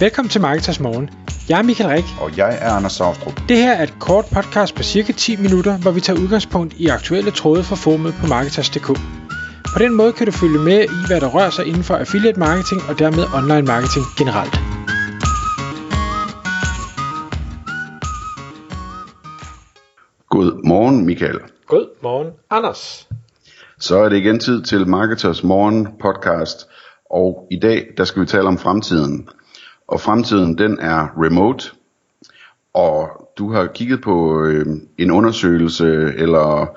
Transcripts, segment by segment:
Velkommen til Marketers Morgen. Jeg er Michael Rik. Og jeg er Anders Saustrup. Det her er et kort podcast på cirka 10 minutter, hvor vi tager udgangspunkt i aktuelle tråde fra formet på Marketers.dk. På den måde kan du følge med i, hvad der rører sig inden for affiliate marketing og dermed online marketing generelt. God morgen, Michael. God morgen, Anders. Så er det igen tid til Marketers Morgen podcast, og i dag der skal vi tale om fremtiden. Og fremtiden den er remote, og du har kigget på øh, en undersøgelse eller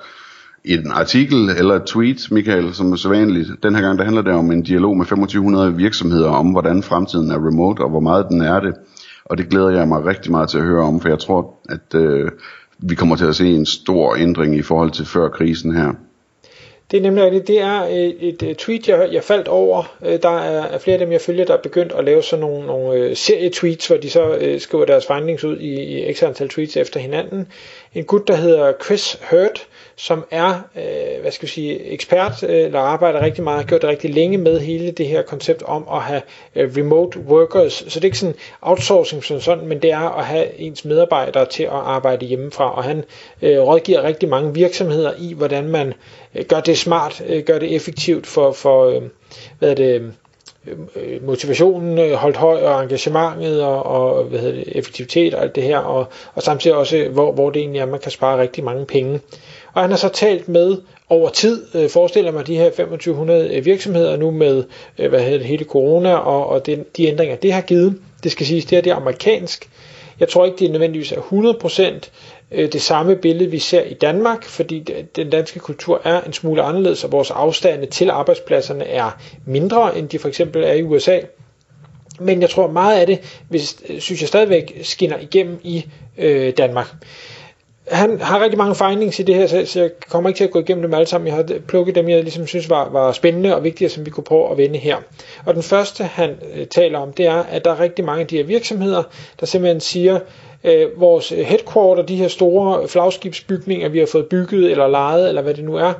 en artikel eller et tweet, Michael, som er så vanligt. Den her gang der handler det om en dialog med 2500 virksomheder om, hvordan fremtiden er remote og hvor meget den er det. Og det glæder jeg mig rigtig meget til at høre om, for jeg tror, at øh, vi kommer til at se en stor ændring i forhold til før krisen her. Det er nemlig rigtigt. Det er øh, et, et tweet, jeg, jeg faldt over. Øh, der er flere af dem, jeg følger, der er begyndt at lave sådan nogle, nogle serie-tweets, hvor de så øh, skriver deres findings ud i, i x antal tweets efter hinanden. En gut, der hedder Chris Hurt, som er, øh, hvad skal vi sige, ekspert, øh, eller arbejder rigtig meget, har gjort det rigtig længe med hele det her koncept om at have øh, remote workers. Så det er ikke sådan outsourcing som sådan, men det er at have ens medarbejdere til at arbejde hjemmefra. Og han øh, rådgiver rigtig mange virksomheder i, hvordan man øh, gør det smart, øh, gør det effektivt for, for øh, hvad er det, øh, øh, motivationen øh, holdt høj og engagementet og, og hvad hedder det, effektivitet og alt det her og, og samtidig også hvor, hvor det egentlig er man kan spare rigtig mange penge og han har så talt med over tid, øh, forestiller mig de her 2500 øh, virksomheder nu med øh, hvad hedder det, hele corona og, og den, de ændringer, det har givet. Det skal siges, det er det amerikansk. Jeg tror ikke, det er nødvendigvis er 100% øh, det samme billede, vi ser i Danmark, fordi den danske kultur er en smule anderledes, og vores afstande til arbejdspladserne er mindre, end de for eksempel er i USA. Men jeg tror meget af det, hvis, øh, synes jeg stadigvæk skinner igennem i øh, Danmark han har rigtig mange findings i det her, så, så jeg kommer ikke til at gå igennem dem alle sammen. Jeg har plukket dem, jeg ligesom synes var, var spændende og vigtige, som vi kunne prøve at vende her. Og den første, han øh, taler om, det er, at der er rigtig mange af de her virksomheder, der simpelthen siger, øh, vores headquarter, de her store flagskibsbygninger, vi har fået bygget eller lejet, eller hvad det nu er,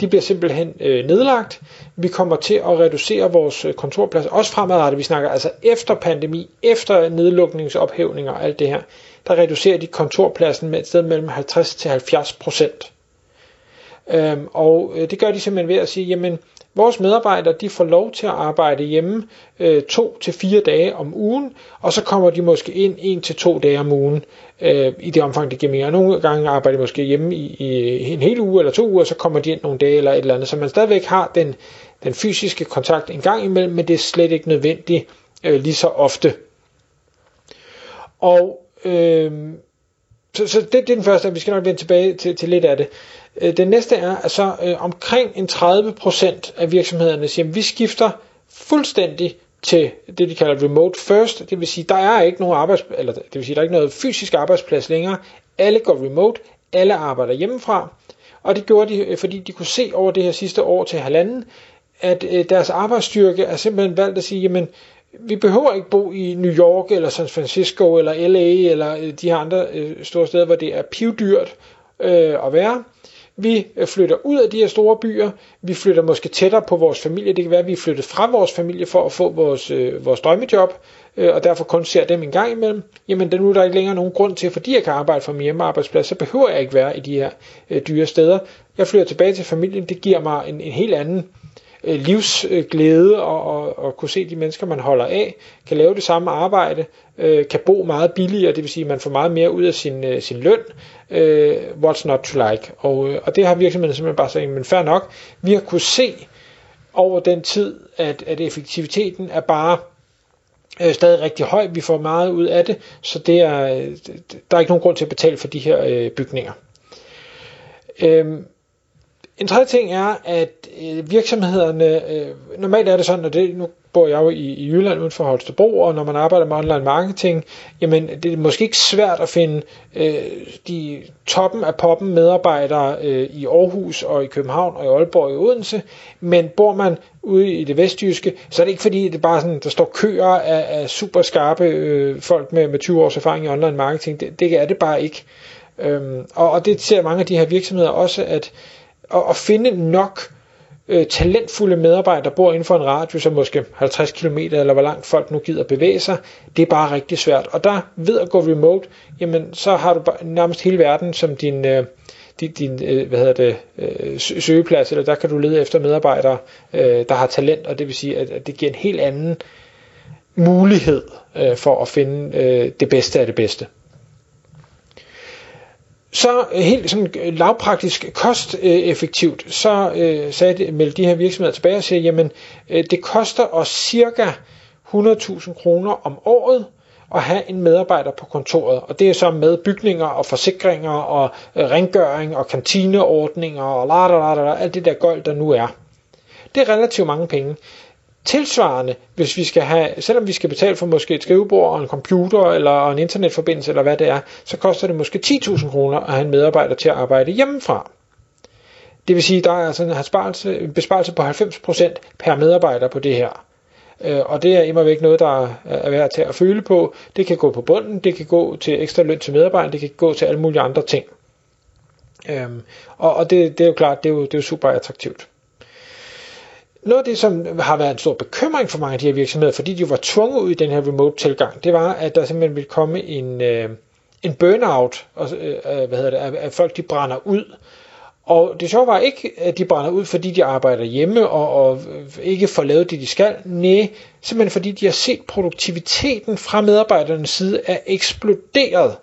de bliver simpelthen øh, nedlagt. Vi kommer til at reducere vores øh, kontorplads, også fremadrettet. Vi snakker altså efter pandemi, efter nedlukningsophævninger og alt det her der reducerer de kontorpladsen med et sted mellem 50 til 70 procent. Øhm, og øh, det gør de simpelthen ved at sige, jamen vores medarbejdere de får lov til at arbejde hjemme øh, to til fire dage om ugen, og så kommer de måske ind en til to dage om ugen øh, i det omfang, det giver mere. Nogle gange arbejder de måske hjemme i, i en hel uge eller to uger, så kommer de ind nogle dage eller et eller andet, så man stadigvæk har den, den fysiske kontakt en gang imellem, men det er slet ikke nødvendigt øh, lige så ofte. Og Øh, så, så det, det er den første, og vi skal nok vende tilbage til, til lidt af det. Øh, den næste er, at så øh, omkring en 30% af virksomhederne siger, at vi skifter fuldstændig til det, de kalder remote first. Det vil sige, der er ikke nogen arbejds, eller det vil sige, der er ikke noget fysisk arbejdsplads længere. Alle går remote, alle arbejder hjemmefra. Og det gjorde de, øh, fordi de kunne se over det her sidste år til halvanden, at øh, deres arbejdsstyrke er simpelthen valgt at sige, jamen, vi behøver ikke bo i New York eller San Francisco eller LA eller øh, de her andre øh, store steder, hvor det er pivdyrt øh, at være. Vi øh, flytter ud af de her store byer. Vi flytter måske tættere på vores familie. Det kan være, at vi er flyttet fra vores familie for at få vores, øh, vores drømmejob, øh, og derfor kun ser dem en gang imellem. Jamen, der nu er der ikke længere nogen grund til, fordi jeg kan arbejde fra min hjemmearbejdsplads, så behøver jeg ikke være i de her øh, dyre steder. Jeg flytter tilbage til familien. Det giver mig en, en helt anden øh, Øh, livsglæde og, og, og kunne se de mennesker, man holder af, kan lave det samme arbejde, øh, kan bo meget billigere, det vil sige, at man får meget mere ud af sin, øh, sin løn. Øh, what's not to like? Og, øh, og det har virksomheden simpelthen bare sagt, men fair nok, vi har kunne se over den tid, at, at effektiviteten er bare øh, stadig rigtig høj. Vi får meget ud af det, så det er, øh, der er ikke nogen grund til at betale for de her øh, bygninger. Øh, en tredje ting er, at øh, virksomhederne, øh, normalt er det sådan, at det, nu bor jeg jo i, i Jylland uden for Holstebro, og når man arbejder med online marketing, jamen det er måske ikke svært at finde øh, de toppen af poppen medarbejdere øh, i Aarhus og i København og i Aalborg og i Odense, men bor man ude i det vestjyske, så er det ikke fordi, det bare sådan, der står køer af, af super skarpe øh, folk med, med 20 års erfaring i online marketing. Det, det er det bare ikke. Øhm, og, og det ser mange af de her virksomheder også, at at, at finde nok øh, talentfulde medarbejdere bor inden for en radius af måske 50 km, eller hvor langt folk nu gider bevæge sig, det er bare rigtig svært. Og der ved at gå remote, jamen så har du bare nærmest hele verden som din, øh, din, din øh, hvad hedder det, øh, søgeplads, eller der kan du lede efter medarbejdere, øh, der har talent, og det vil sige, at, at det giver en helt anden mulighed øh, for at finde øh, det bedste af det bedste. Så øh, helt sådan øh, lavpraktisk kosteffektivt, så øh, sagde det, meldte de her virksomheder tilbage og siger, jamen øh, det koster os cirka 100.000 kroner om året at have en medarbejder på kontoret. Og det er så med bygninger og forsikringer og øh, rengøring og kantineordninger og la, la, la, la, alt det der gøjl, der nu er. Det er relativt mange penge. Tilsvarende, hvis vi skal have, selvom vi skal betale for måske et skrivebord og en computer eller en internetforbindelse eller hvad det er, så koster det måske 10.000 kroner at have en medarbejder til at arbejde hjemmefra. Det vil sige, at der er altså en besparelse, besparelse på 90% per medarbejder på det her. Øh, og det er imod væk noget, der er værd til at føle på. Det kan gå på bunden, det kan gå til ekstra løn til medarbejderne, det kan gå til alle mulige andre ting. Øhm, og og det, det er jo klart, det er jo, det er jo super attraktivt. Noget af det, som har været en stor bekymring for mange af de her virksomheder, fordi de var tvunget ud i den her remote tilgang, det var, at der simpelthen ville komme en, øh, en burnout, og, øh, øh, hvad hedder det, at, at folk de brænder ud. Og det sjove var ikke, at de brænder ud, fordi de arbejder hjemme og, og ikke får lavet det, de skal. Nej, simpelthen fordi de har set produktiviteten fra medarbejdernes side er eksploderet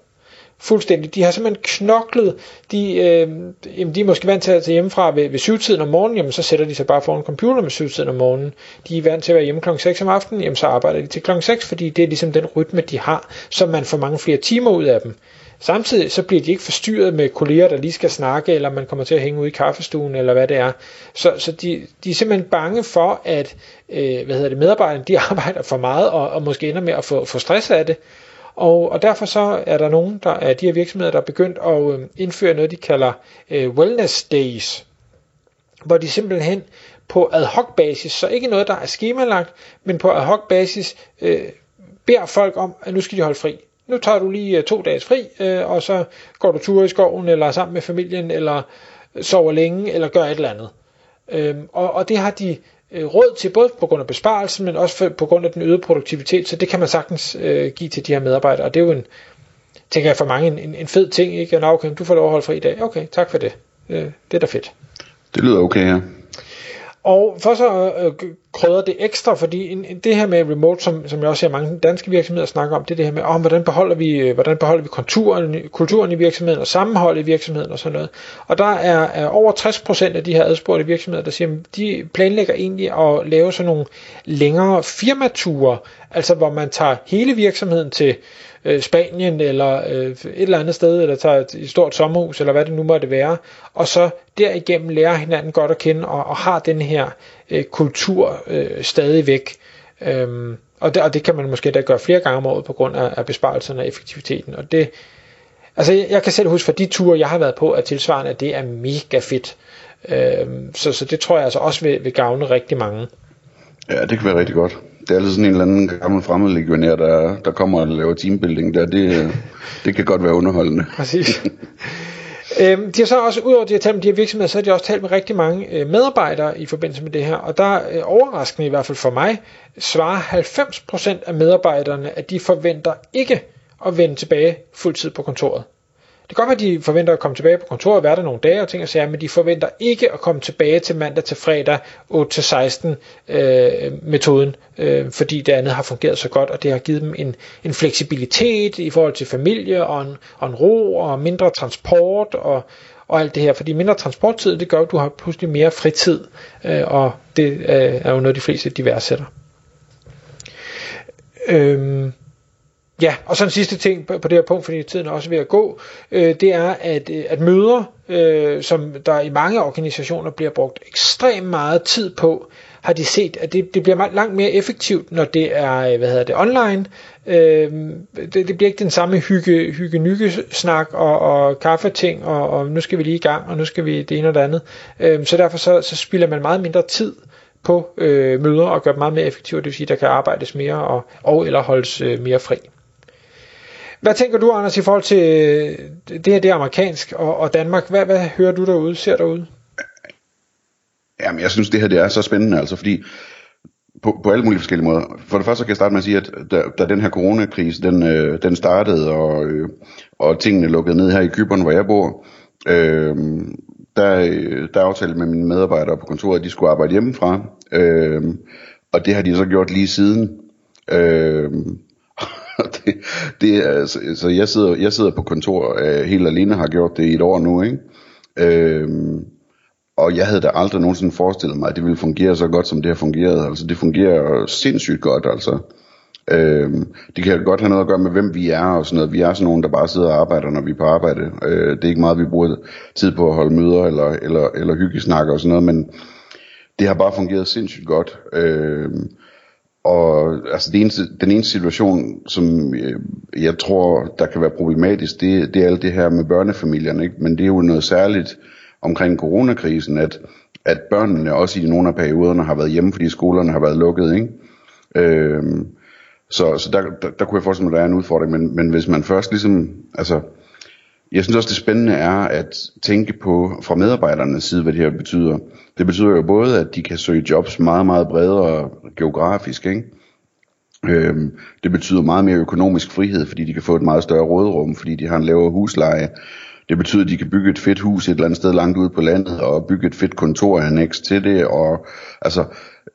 fuldstændig. De har simpelthen knoklet. De, øh, jamen, de er måske vant til at tage hjemmefra ved, ved syvtiden om morgenen, jamen, så sætter de sig bare foran computer med syvtiden om morgenen. De er vant til at være hjemme klokken 6 om aftenen, jamen, så arbejder de til klokken 6, fordi det er ligesom den rytme, de har, så man får mange flere timer ud af dem. Samtidig så bliver de ikke forstyrret med kolleger, der lige skal snakke, eller man kommer til at hænge ud i kaffestuen, eller hvad det er. Så, så de, de er simpelthen bange for, at øh, hvad hedder det, medarbejderne de arbejder for meget, og, og måske ender med at få, få stress af det. Og, og derfor så er der nogen der er de her virksomheder, der er begyndt at øh, indføre noget, de kalder øh, wellness days, hvor de simpelthen på ad hoc basis, så ikke noget, der er skemalagt, men på ad hoc basis øh, beder folk om, at nu skal de holde fri. Nu tager du lige øh, to dages fri, øh, og så går du tur i skoven, eller sammen med familien, eller sover længe, eller gør et eller andet. Øhm, og, og det har de øh, råd til, både på grund af besparelsen, men også for, på grund af den øgede produktivitet, så det kan man sagtens øh, give til de her medarbejdere, og det er jo en, tænker jeg for mange, en, en fed ting, ikke? Nå, okay, du får lov at holde fri i dag. Okay, tak for det. Øh, det er da fedt. Det lyder okay, ja. Og for så øh, krydder det ekstra, fordi en, en, det her med remote, som, som jeg også ser mange danske virksomheder snakker om, det er det her med, oh, hvordan, beholder vi, øh, hvordan beholder vi kulturen, kulturen i virksomheden og sammenholdet i virksomheden og sådan noget. Og der er, er over 60% af de her adspurgte virksomheder, der siger, at de planlægger egentlig at lave sådan nogle længere firmature, altså hvor man tager hele virksomheden til øh, Spanien eller øh, et eller andet sted, eller tager et, et stort sommerhus, eller hvad det nu måtte være, og så derigennem lærer hinanden godt at kende, og, og har den her øh, kultur øh, stadigvæk. Øhm, og, det, og det kan man måske da gøre flere gange om året på grund af, af besparelserne og effektiviteten. Og det, altså jeg, jeg kan selv huske fra de ture, jeg har været på, at tilsvarende, at det er mega fedt. Øhm, så, så det tror jeg altså også vil, vil gavne rigtig mange. Ja, det kan være rigtig godt det er altid sådan en eller anden gammel fremmed legionær, der, der kommer og laver teambuilding der. Det, det kan godt være underholdende. Præcis. Øhm, de har så også, udover at de har talt med de her virksomheder, så har de også talt med rigtig mange øh, medarbejdere i forbindelse med det her. Og der øh, overraskende i hvert fald for mig, svarer 90% af medarbejderne, at de forventer ikke at vende tilbage fuldtid på kontoret. Det kan godt være, at de forventer at komme tilbage på kontoret og være der nogle dage og ting og sager, men de forventer ikke at komme tilbage til mandag til fredag 8-16 øh, metoden, øh, fordi det andet har fungeret så godt, og det har givet dem en, en fleksibilitet i forhold til familie og en, og en ro og mindre transport og, og alt det her. Fordi mindre transporttid, det gør, at du har pludselig mere fritid, øh, og det øh, er jo noget, de fleste de værdsætter. Øh, Ja, og så en sidste ting på, på det her punkt, fordi tiden er også ved at gå, øh, det er, at, øh, at møder, øh, som der i mange organisationer bliver brugt ekstremt meget tid på, har de set, at det, det bliver langt mere effektivt, når det er øh, hvad hedder det, online. Øh, det, det bliver ikke den samme hygge, hygge nygge snak og, og kaffeting, og, og nu skal vi lige i gang, og nu skal vi det ene og det andet. Øh, så derfor så, så spilder man meget mindre tid på øh, møder og gør dem meget mere effektivt, det vil sige, at der kan arbejdes mere og, og eller holdes øh, mere fri. Hvad tænker du, Anders, i forhold til øh, det her, det er amerikansk og, og Danmark? Hvad, hvad hører du derude, ser derude? Jamen, jeg synes, det her det er så spændende, altså, fordi på, på alle mulige forskellige måder. For det første så kan jeg starte med at sige, at da, da den her coronakrise, den, øh, den startede, og, øh, og tingene lukkede ned her i Kyberen, hvor jeg bor, øh, der, øh, der aftalte med mine medarbejdere på kontoret, at de skulle arbejde hjemmefra. Øh, og det har de så gjort lige siden. Øh, det, er, så, så jeg sidder, jeg sidder på kontor øh, helt alene, har gjort det i et år nu, ikke? Øh, og jeg havde da aldrig nogensinde forestillet mig, at det ville fungere så godt, som det har fungeret. Altså, det fungerer sindssygt godt, altså. Øhm, det kan godt have noget at gøre med, hvem vi er og sådan noget. Vi er sådan nogen, der bare sidder og arbejder, når vi er på arbejde. Øh, det er ikke meget, vi bruger tid på at holde møder eller, eller, eller hyggesnakker og sådan noget, men det har bare fungeret sindssygt godt. Øhm, og altså det eneste, den ene situation, som øh, jeg tror, der kan være problematisk, det, det er alt det her med børnefamilierne. Ikke? Men det er jo noget særligt, omkring coronakrisen, at, at børnene også i nogle af perioderne har været hjemme, fordi skolerne har været lukket, ikke? Øh, så så der, der, der kunne jeg forestille mig, at der er en udfordring, men, men hvis man først ligesom, altså, jeg synes også det spændende er at tænke på fra medarbejdernes side, hvad det her betyder. Det betyder jo både, at de kan søge jobs meget, meget bredere geografisk, ikke? Øhm, det betyder meget mere økonomisk frihed, fordi de kan få et meget større rådrum, fordi de har en lavere husleje. Det betyder, at de kan bygge et fedt hus et eller andet sted langt ude på landet, og bygge et fedt kontor annex til det, og altså,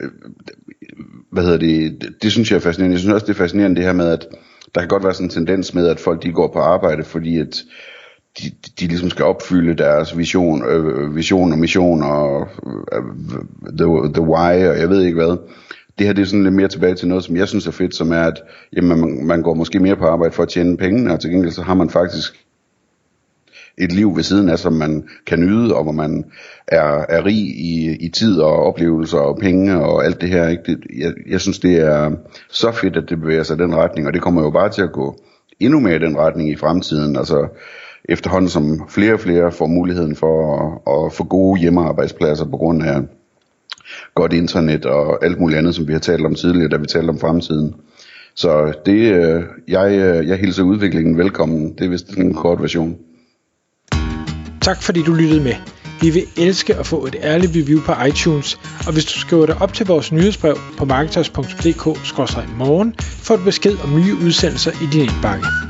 øh, hvad hedder det, det, det synes jeg er fascinerende. Jeg synes også, det er fascinerende det her med, at der kan godt være sådan en tendens med, at folk de går på arbejde, fordi at de, de ligesom skal opfylde deres vision, øh, vision og mission og øh, the, the why, og jeg ved ikke hvad. Det her det er sådan lidt mere tilbage til noget, som jeg synes er fedt, som er, at jamen, man, man går måske mere på arbejde for at tjene penge, og til gengæld så har man faktisk et liv ved siden af, som man kan nyde, og hvor man er, er rig i, i tid og oplevelser og penge og alt det her. Ikke? Det, jeg, jeg synes, det er så fedt, at det bevæger sig i den retning, og det kommer jo bare til at gå endnu mere i den retning i fremtiden. Altså efterhånden som flere og flere får muligheden for at, at få gode hjemmearbejdspladser på grund af godt internet og alt muligt andet, som vi har talt om tidligere, da vi talte om fremtiden. Så det, øh, jeg, øh, jeg hilser udviklingen velkommen. Det er vist en kort version. Tak fordi du lyttede med. Vi vil elske at få et ærligt review på iTunes, og hvis du skriver dig op til vores nyhedsbrev på marketers.dk-morgen, får du besked om nye udsendelser i din indbakke.